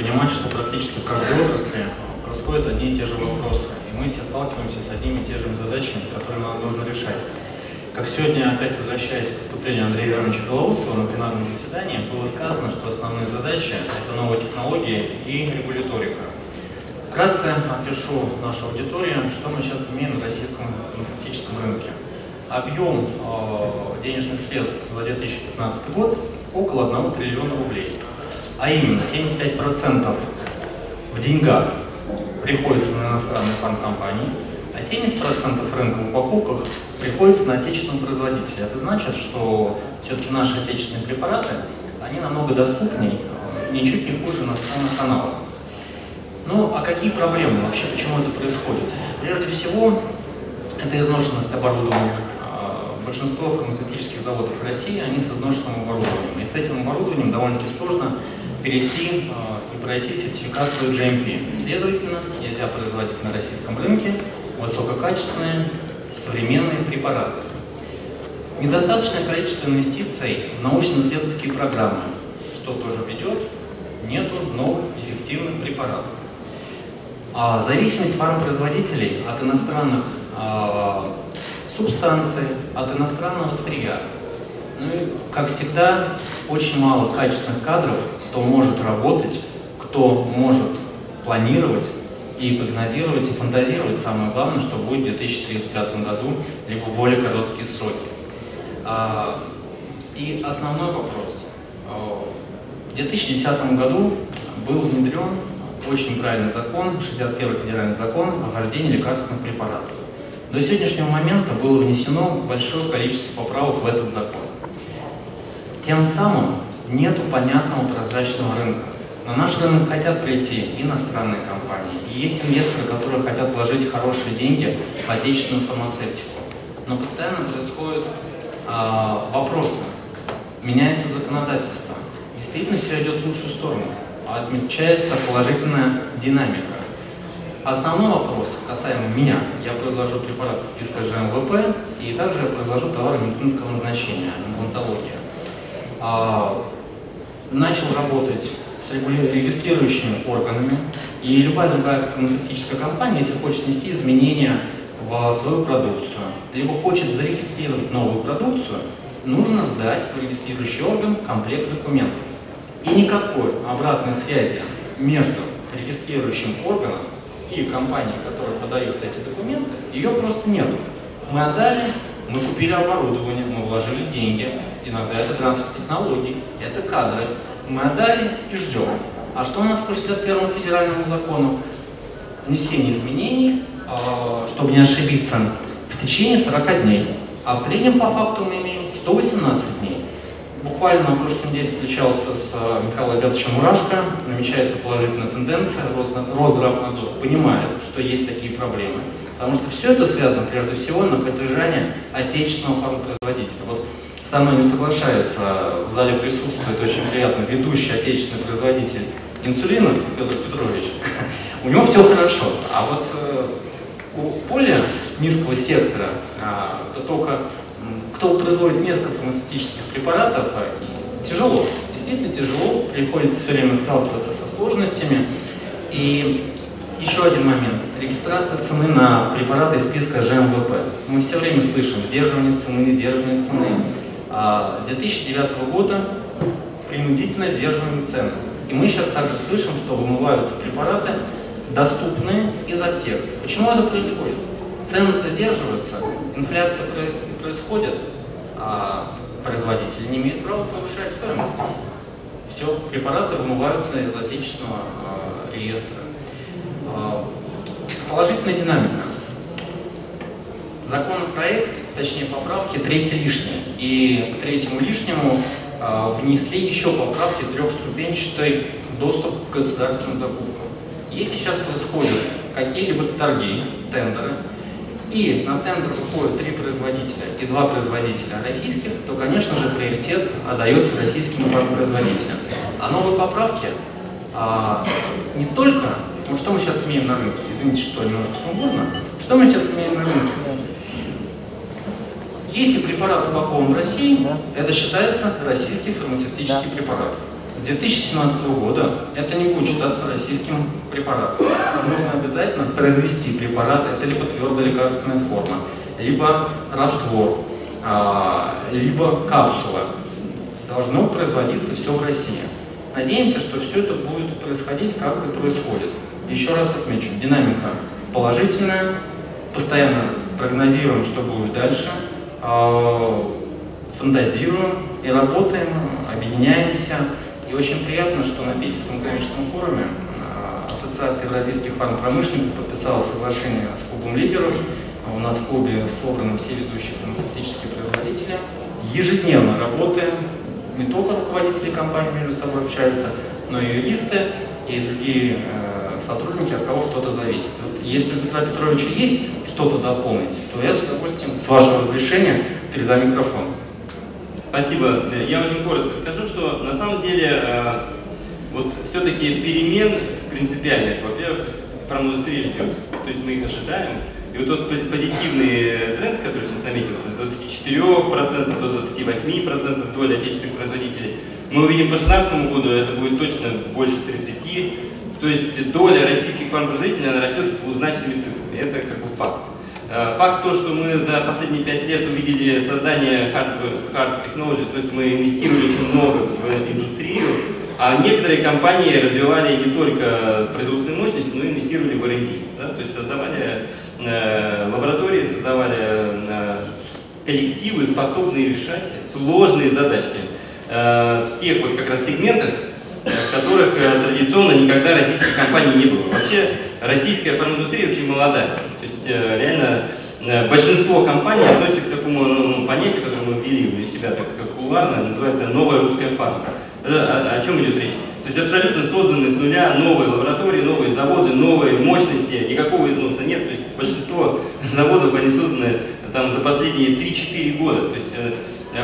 понимать, что практически в каждой отрасли происходят одни и те же вопросы. И мы все сталкиваемся с одними и теми же задачами, которые нам нужно решать. Как сегодня, опять возвращаясь к выступлению Андрея Ивановича Белоусова на пленарном заседании, было сказано, что основные задачи – это новые технологии и регуляторика. Вкратце опишу нашу аудиторию, что мы сейчас имеем на российском фармацевтическом рынке. Объем э, денежных средств за 2015 год около 1 триллиона рублей. А именно 75% в деньгах приходится на иностранные фармкомпании, а 70% рынка в упаковках приходится на отечественного производителя. Это значит, что все-таки наши отечественные препараты, они намного доступнее, ничуть не хуже иностранных аналогов. Ну, а какие проблемы вообще, почему это происходит? Прежде всего, это изношенность оборудования. А, большинство фармацевтических заводов в России, они с изношенным оборудованием. И с этим оборудованием довольно-таки сложно перейти а, и пройти сертификацию GMP. Следовательно, нельзя производить на российском рынке высококачественные современные препараты. Недостаточное количество инвестиций в научно-исследовательские программы, что тоже ведет нету новых эффективных препаратов. А зависимость фармпроизводителей от иностранных а, субстанций, от иностранного сырья. Ну и, как всегда, очень мало качественных кадров, кто может работать, кто может планировать и прогнозировать, и фантазировать, самое главное, что будет в 2035 году, либо более короткие сроки. А, и основной вопрос. А, в 2010 году был внедрен очень правильный закон, 61 федеральный закон о вождении лекарственных препаратов. До сегодняшнего момента было внесено большое количество поправок в этот закон. Тем самым нету понятного прозрачного рынка. На наш рынок хотят прийти иностранные компании. И есть инвесторы, которые хотят вложить хорошие деньги в отечественную фармацевтику. Но постоянно происходят э, вопросы. Меняется законодательство. Действительно все идет в лучшую сторону. Отмечается положительная динамика. Основной вопрос касаемо меня. Я произвожу препараты списка ЖМВП и также я произвожу товары медицинского назначения, имплантология. Начал работать с регистрирующими органами, и любая другая фармацевтическая компания, если хочет внести изменения в свою продукцию, либо хочет зарегистрировать новую продукцию, нужно сдать в регистрирующий орган комплект документов. И никакой обратной связи между регистрирующим органом и компанией, которая подает эти документы, ее просто нет. Мы отдали, мы купили оборудование, мы вложили деньги, иногда это трансфер технологий, это кадры, мы отдали и ждем. А что у нас по 61 федеральному закону? Внесение изменений, а, чтобы не ошибиться, в течение 40 дней. А в среднем по факту мы имеем 118 дней. Буквально на прошлой неделе встречался с а, Михаилом Альбертовичем Мурашко. Намечается положительная тенденция. Росздравнадзор понимает, что есть такие проблемы. Потому что все это связано прежде всего на поддержание отечественного фармпроизводителя. Вот со мной не соглашается, в зале присутствует очень приятно ведущий отечественный производитель инсулина Петр Петрович. У него все хорошо. А вот э, у более низкого сектора, а, то только кто производит несколько фармацевтических препаратов, а, тяжело. Действительно тяжело, приходится все время сталкиваться со сложностями. И еще один момент. Регистрация цены на препараты из списка ЖМВП. Мы все время слышим сдерживание цены, сдерживание цены. 2009 а, года принудительно сдерживаем цены. И мы сейчас также слышим, что вымываются препараты, доступные из аптек. Почему это происходит? Цены-то сдерживаются, инфляция происходит, а производитель не имеет права повышать стоимость. Все, препараты вымываются из отечественного э, реестра. Э, положительная динамика. Законопроект точнее поправки, третье лишнее. И к третьему лишнему э, внесли еще поправки трехступенчатый доступ к государственным закупкам. Если сейчас происходят какие-либо торги, тендеры, и на тендер выходят три производителя и два производителя российских, то, конечно же, приоритет отдается российским производителям. А новые поправки а, не только, ну что мы сейчас имеем на рынке, извините, что немножко сумбурно, что мы сейчас имеем на рынке? Если препарат упакован в России, да. это считается российский фармацевтический да. препарат. с 2017 года это не будет считаться российским препаратом. Нужно обязательно произвести препарат, это либо твердая лекарственная форма, либо раствор, а, либо капсула. Должно производиться все в России. Надеемся, что все это будет происходить, как и происходит. Еще раз отмечу, динамика положительная, постоянно прогнозируем, что будет дальше, а, фантазируем и работаем, объединяемся. И очень приятно, что на Питерском экономическом форуме а, Ассоциация евразийских фармпромышленников подписала соглашение с клубом лидеров. У нас в клубе собраны все ведущие фармацевтические производители. Ежедневно работаем, не только руководители компании между собой общаются, но и юристы и другие э, сотрудники, от кого что-то зависит. Вот если у Петра Петровича есть что-то дополнить, то я удовольствием, с вашего разрешения, передам микрофон. Спасибо. Я очень коротко скажу, что на самом деле э, вот все-таки перемен принципиальных, во-первых, фарминдустрия ждет, то есть мы их ожидаем. И вот тот позитивный тренд, который сейчас наметился, с 24% до 28% доли отечественных производителей, мы увидим по 2016 году, это будет точно больше 30%. То есть доля российских фармпроизводителей она растет двузначными цифрами. Это как бы факт. Э, факт то, что мы за последние пять лет увидели создание hard, hard technologies, то есть мы инвестировали очень много в индустрию, а некоторые компании развивали не только производственные мощности, но и инвестировали в R&D. Да? То есть создавали э, лаборатории, создавали э, коллективы, способные решать сложные задачки э, в тех вот как раз сегментах, которых э, традиционно никогда российских компаний не было. Вообще российская фарминдустрия очень молодая. То есть э, реально э, большинство компаний относятся к такому ну, понятию, которое мы ввели у себя так как кулуарно, называется новая русская фарма. О, о чем идет речь? То есть абсолютно созданы с нуля новые лаборатории, новые заводы, новые мощности, никакого износа нет. То есть большинство заводов они созданы там, за последние 3-4 года. То есть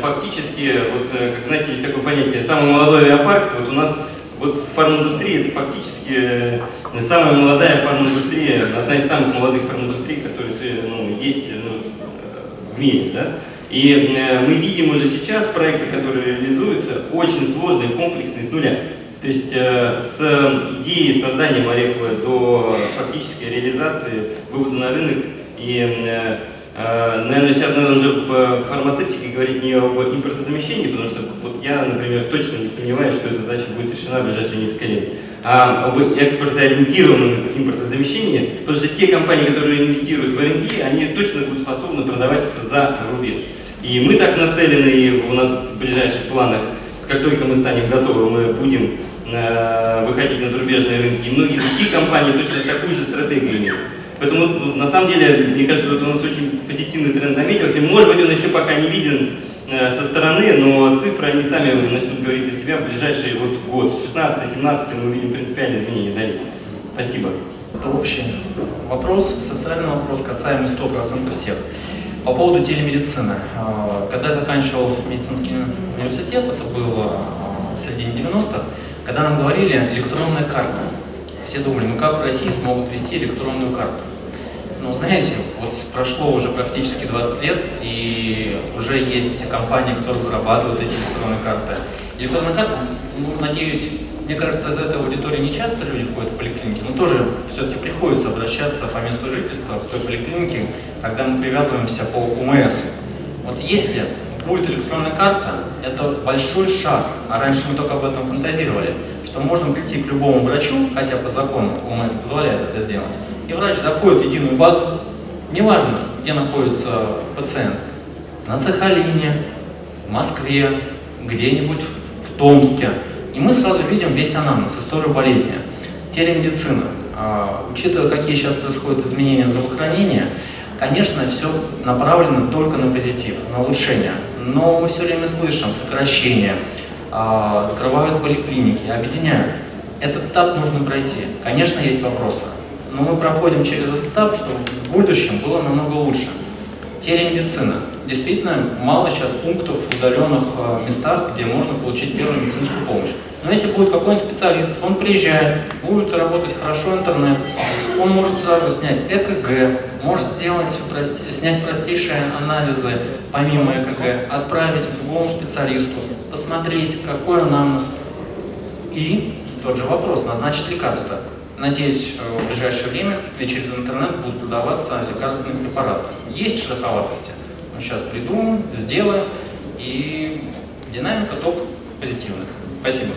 фактически, вот, как знаете, есть такое понятие, самый молодой авиапарк, вот у нас вот в фарминдустрии фактически э, самая молодая фарминдустрия, одна из самых молодых фарминдустрий, которые ну, есть ну, э, в мире. Да? И э, мы видим уже сейчас проекты, которые реализуются, очень сложные, комплексные, с нуля. То есть э, с идеи создания молекулы до фактической реализации, вывода на рынок и э, Э, наверное, сейчас надо уже в фармацевтике говорить не об импортозамещении, потому что вот я, например, точно не сомневаюсь, что эта задача будет решена в ближайшие несколько лет, а об экспортоориентированном импортозамещении, потому что те компании, которые инвестируют в R&D, они точно будут способны продавать это за рубеж. И мы так нацелены, и у нас в ближайших планах, как только мы станем готовы, мы будем э, выходить на зарубежные рынки. И многие другие компании точно такую же стратегию имеют. Поэтому, ну, на самом деле, мне кажется, это у нас очень позитивный тренд наметился. Может быть, он еще пока не виден э, со стороны, но цифры, они сами начнут говорить за себя в ближайший вот год. С 16-17 мы увидим принципиальные изменения. Далее. Спасибо. Это общий вопрос, социальный вопрос, касаемый 100% всех. По поводу телемедицины. Э, когда я заканчивал медицинский университет, это было э, в середине 90-х, когда нам говорили электронная карта. Все думали, ну как в России смогут вести электронную карту? Ну, знаете, вот прошло уже практически 20 лет, и уже есть компании, которые зарабатывают эти электронные карты. Электронная карта, ну, надеюсь, мне кажется, из этой аудитории не часто люди ходят в поликлинике, но тоже все-таки приходится обращаться по месту жительства к той поликлинике, когда мы привязываемся по УМС. Вот если будет электронная карта, это большой шаг, а раньше мы только об этом фантазировали, что можем прийти к любому врачу, хотя по закону УМС позволяет это сделать, и врач заходит в единую базу, неважно, где находится пациент, на Сахалине, в Москве, где-нибудь в Томске, и мы сразу видим весь анамнез, историю болезни. Телемедицина. А, учитывая, какие сейчас происходят изменения здравоохранения, конечно, все направлено только на позитив, на улучшение. Но мы все время слышим сокращение, а, закрывают поликлиники, объединяют. Этот этап нужно пройти. Конечно, есть вопросы но мы проходим через этот этап, чтобы в будущем было намного лучше. Телемедицина. Действительно, мало сейчас пунктов в удаленных э, местах, где можно получить первую медицинскую помощь. Но если будет какой-нибудь специалист, он приезжает, будет работать хорошо интернет, он может сразу же снять ЭКГ, может сделать, прости, снять простейшие анализы помимо ЭКГ, отправить к другому специалисту, посмотреть, какой анамнез, И тот же вопрос, назначить лекарства. Надеюсь, э, в ближайшее время и через интернет будут продаваться лекарственные препараты. Есть шероховатости, но сейчас придумаем, сделаем, и динамика только позитивная. Спасибо.